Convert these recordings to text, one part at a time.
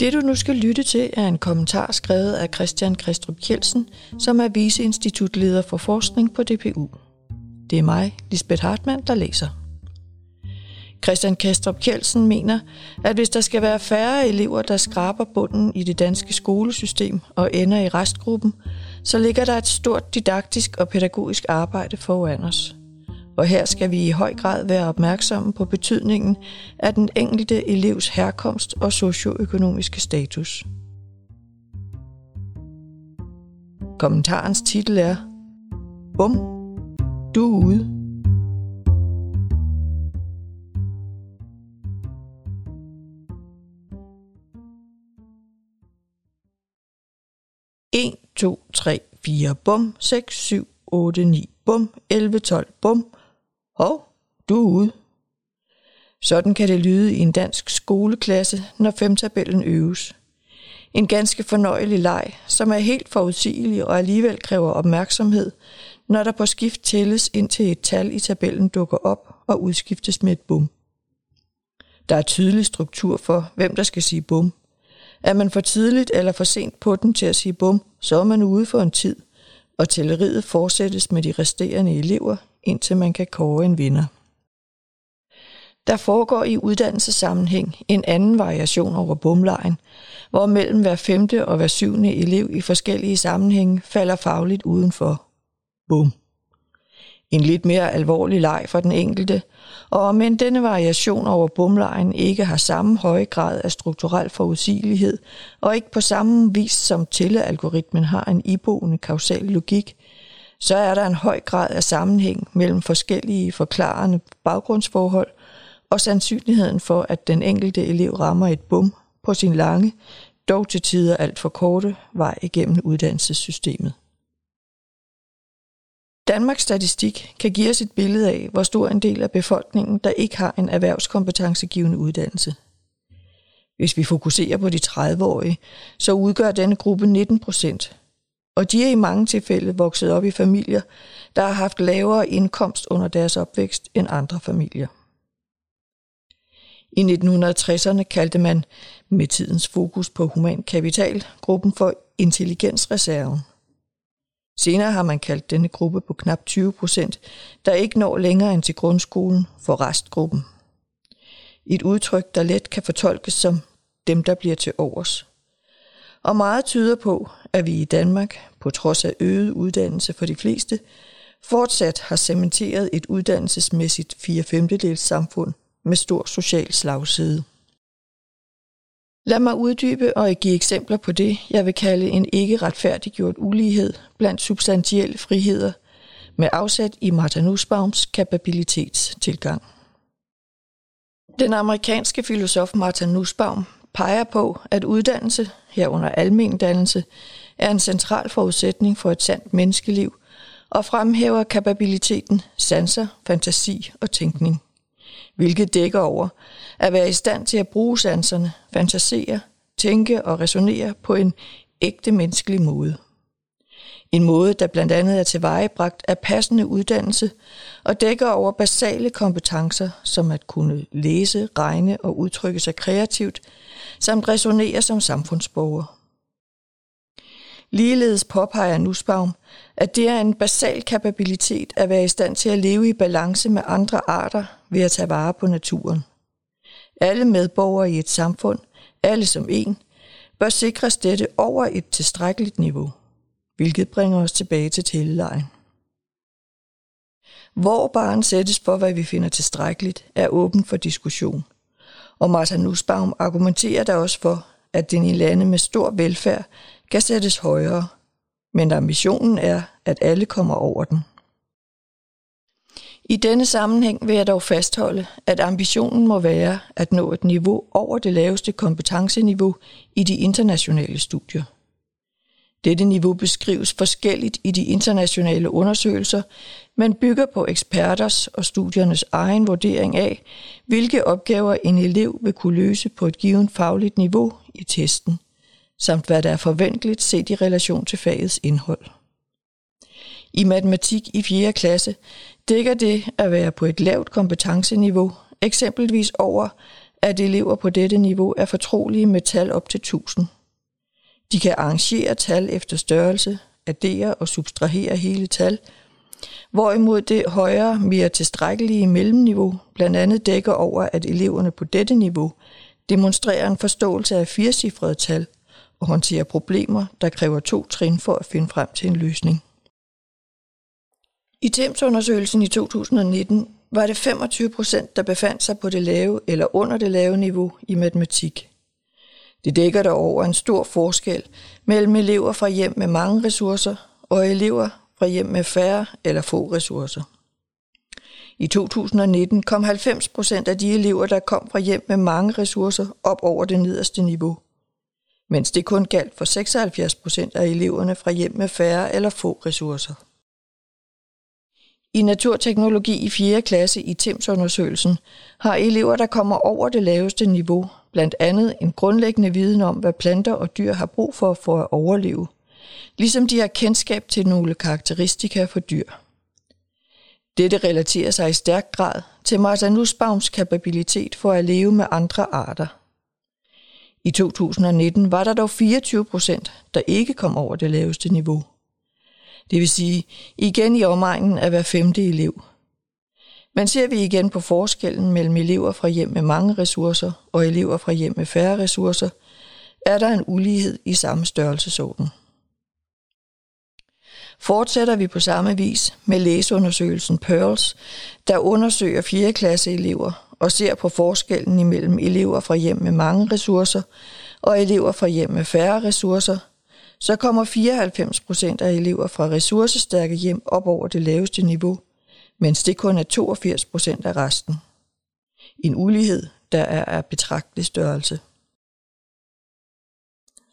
Det du nu skal lytte til er en kommentar skrevet af Christian Kristrup Kjelsen, som er viceinstitutleder for forskning på DPU. Det er mig, Lisbeth Hartmann, der læser. Christian Kastrup Kjelsen mener, at hvis der skal være færre elever, der skraber bunden i det danske skolesystem og ender i restgruppen, så ligger der et stort didaktisk og pædagogisk arbejde foran os. Og her skal vi i høj grad være opmærksomme på betydningen af den enkelte elevs herkomst og socioøkonomiske status. Kommentarens titel er Bum, du er ude. 1, 2, 3, 4, bum, 6, 7, 8, 9, bum, 11, 12, bum. Hov, du er ude. Sådan kan det lyde i en dansk skoleklasse, når femtabellen øves. En ganske fornøjelig leg, som er helt forudsigelig og alligevel kræver opmærksomhed, når der på skift tælles indtil et tal i tabellen dukker op og udskiftes med et bum. Der er tydelig struktur for, hvem der skal sige bum. Er man for tidligt eller for sent på den til at sige bum, så er man ude for en tid, og tælleriet fortsættes med de resterende elever, indtil man kan kåre en vinder. Der foregår i uddannelsessammenhæng en anden variation over bumlejen, hvor mellem hver femte og hver syvende elev i forskellige sammenhænge falder fagligt udenfor. Bum. En lidt mere alvorlig leg for den enkelte, og om end denne variation over bumlejen ikke har samme høje grad af strukturel forudsigelighed, og ikke på samme vis som tællealgoritmen har en iboende kausal logik, så er der en høj grad af sammenhæng mellem forskellige forklarende baggrundsforhold og sandsynligheden for, at den enkelte elev rammer et bum på sin lange, dog til tider alt for korte vej igennem uddannelsessystemet. Danmarks Statistik kan give os et billede af, hvor stor en del af befolkningen, der ikke har en erhvervskompetencegivende uddannelse. Hvis vi fokuserer på de 30-årige, så udgør denne gruppe 19 procent, og de er i mange tilfælde vokset op i familier, der har haft lavere indkomst under deres opvækst end andre familier. I 1960'erne kaldte man med tidens fokus på human kapital gruppen for intelligensreserven. Senere har man kaldt denne gruppe på knap 20 procent, der ikke når længere end til grundskolen for restgruppen. Et udtryk, der let kan fortolkes som dem, der bliver til overs. Og meget tyder på, at vi i Danmark, på trods af øget uddannelse for de fleste, fortsat har cementeret et uddannelsesmæssigt 4 5 samfund med stor social slagside. Lad mig uddybe og give eksempler på det, jeg vil kalde en ikke retfærdiggjort ulighed blandt substantielle friheder, med afsæt i Martha Nussbaums kapabilitetstilgang. Den amerikanske filosof Martha Nussbaum peger på, at uddannelse, herunder almendannelse, er en central forudsætning for et sandt menneskeliv, og fremhæver kapabiliteten sanser, fantasi og tænkning hvilket dækker over at være i stand til at bruge sanserne, fantasere, tænke og resonere på en ægte menneskelig måde. En måde, der blandt andet er tilvejebragt af passende uddannelse og dækker over basale kompetencer, som at kunne læse, regne og udtrykke sig kreativt, samt resonere som samfundsborger. Ligeledes påpeger Nussbaum, at det er en basal kapabilitet at være i stand til at leve i balance med andre arter ved at tage vare på naturen. Alle medborgere i et samfund, alle som en, bør sikres dette over et tilstrækkeligt niveau, hvilket bringer os tilbage til tællelejen. Hvor barn sættes for, hvad vi finder tilstrækkeligt, er åben for diskussion. Og Martha Nussbaum argumenterer der også for, at den i lande med stor velfærd kan sættes højere, men ambitionen er, at alle kommer over den. I denne sammenhæng vil jeg dog fastholde, at ambitionen må være at nå et niveau over det laveste kompetenceniveau i de internationale studier. Dette niveau beskrives forskelligt i de internationale undersøgelser, men bygger på eksperters og studiernes egen vurdering af, hvilke opgaver en elev vil kunne løse på et givet fagligt niveau i testen – samt hvad der er forventeligt set i relation til fagets indhold. I matematik i 4. klasse dækker det at være på et lavt kompetenceniveau, eksempelvis over at elever på dette niveau er fortrolige med tal op til 1000. De kan arrangere tal efter størrelse, addere og subtrahere hele tal, hvorimod det højere, mere tilstrækkelige mellemniveau blandt andet dækker over, at eleverne på dette niveau demonstrerer en forståelse af firecifrede tal og håndterer problemer, der kræver to trin for at finde frem til en løsning. I TEMS-undersøgelsen i 2019 var det 25 procent, der befandt sig på det lave eller under det lave niveau i matematik. Det dækker der over en stor forskel mellem elever fra hjem med mange ressourcer og elever fra hjem med færre eller få ressourcer. I 2019 kom 90 procent af de elever, der kom fra hjem med mange ressourcer, op over det nederste niveau, mens det kun galt for 76 procent af eleverne fra hjem med færre eller få ressourcer. I naturteknologi i 4. klasse i TIMS-undersøgelsen har elever, der kommer over det laveste niveau, blandt andet en grundlæggende viden om, hvad planter og dyr har brug for for at overleve, ligesom de har kendskab til nogle karakteristika for dyr. Dette relaterer sig i stærk grad til Martha Nussbaums kapabilitet for at leve med andre arter. I 2019 var der dog 24 procent, der ikke kom over det laveste niveau. Det vil sige igen i omegnen af hver femte elev. Men ser vi igen på forskellen mellem elever fra hjem med mange ressourcer og elever fra hjem med færre ressourcer, er der en ulighed i samme størrelsesorden. Fortsætter vi på samme vis med læseundersøgelsen Pearls, der undersøger 4. klasse elever og ser på forskellen imellem elever fra hjem med mange ressourcer og elever fra hjem med færre ressourcer, så kommer 94 procent af elever fra ressourcestærke hjem op over det laveste niveau, mens det kun er 82 procent af resten. En ulighed, der er af betragtelig størrelse.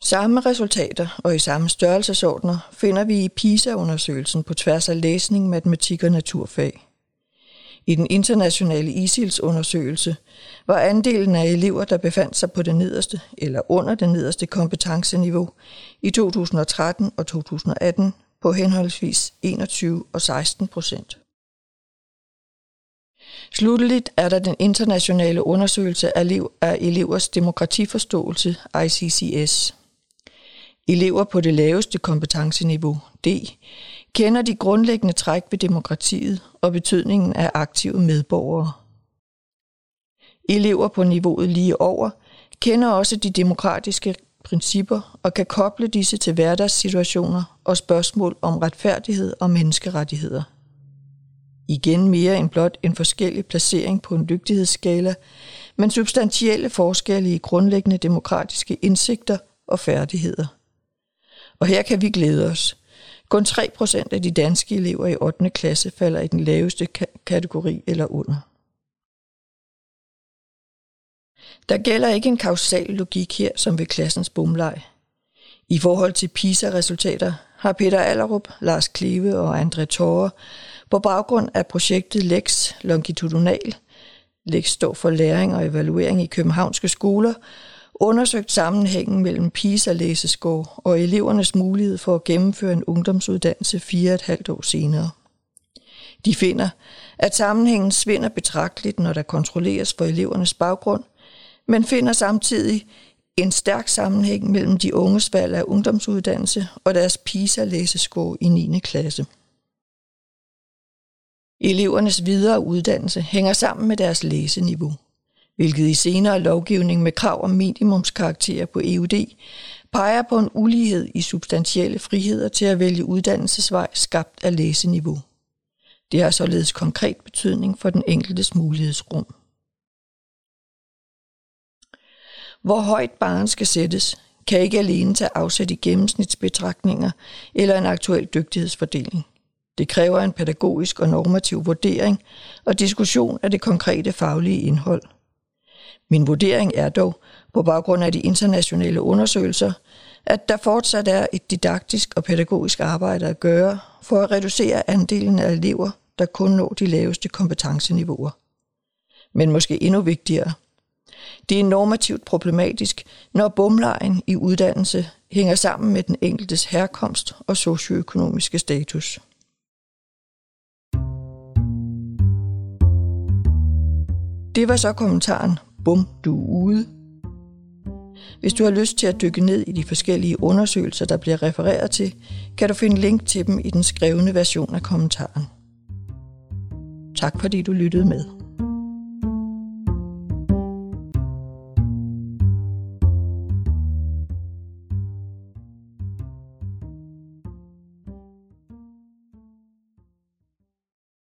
Samme resultater og i samme størrelsesordner finder vi i PISA-undersøgelsen på tværs af læsning, matematik og naturfag. I den internationale ISILS-undersøgelse var andelen af elever, der befandt sig på det nederste eller under det nederste kompetenceniveau i 2013 og 2018 på henholdsvis 21 og 16 procent. Slutteligt er der den internationale undersøgelse af elevers demokratiforståelse, ICCS. Elever på det laveste kompetenceniveau, D, kender de grundlæggende træk ved demokratiet og betydningen af aktive medborgere. Elever på niveauet lige over kender også de demokratiske principper og kan koble disse til hverdagssituationer og spørgsmål om retfærdighed og menneskerettigheder. Igen mere end blot en forskellig placering på en dygtighedsskala, men substantielle forskelle i grundlæggende demokratiske indsigter og færdigheder. Og her kan vi glæde os. Kun 3% af de danske elever i 8. klasse falder i den laveste kategori eller under. Der gælder ikke en kausal logik her, som ved klassens bumleg. I forhold til PISA-resultater har Peter Allerup, Lars Kleve og André Tore på baggrund af projektet LEX Longitudinal, LEX står for læring og evaluering i københavnske skoler, undersøgt sammenhængen mellem PISA-læseskår og elevernes mulighed for at gennemføre en ungdomsuddannelse fire et halvt år senere. De finder, at sammenhængen svinder betragteligt, når der kontrolleres for elevernes baggrund, men finder samtidig en stærk sammenhæng mellem de unges valg af ungdomsuddannelse og deres PISA-læsescore i 9. klasse. Elevernes videre uddannelse hænger sammen med deres læseniveau hvilket i senere lovgivning med krav om minimumskarakterer på EUD peger på en ulighed i substantielle friheder til at vælge uddannelsesvej skabt af læseniveau. Det har således konkret betydning for den enkeltes mulighedsrum. Hvor højt barn skal sættes, kan ikke alene tage afsæt i gennemsnitsbetragtninger eller en aktuel dygtighedsfordeling. Det kræver en pædagogisk og normativ vurdering og diskussion af det konkrete faglige indhold – min vurdering er dog, på baggrund af de internationale undersøgelser, at der fortsat er et didaktisk og pædagogisk arbejde at gøre for at reducere andelen af elever, der kun når de laveste kompetenceniveauer. Men måske endnu vigtigere, det er normativt problematisk, når bumlejen i uddannelse hænger sammen med den enkeltes herkomst og socioøkonomiske status. Det var så kommentaren bum, du er ude. Hvis du har lyst til at dykke ned i de forskellige undersøgelser, der bliver refereret til, kan du finde link til dem i den skrevne version af kommentaren. Tak fordi du lyttede med.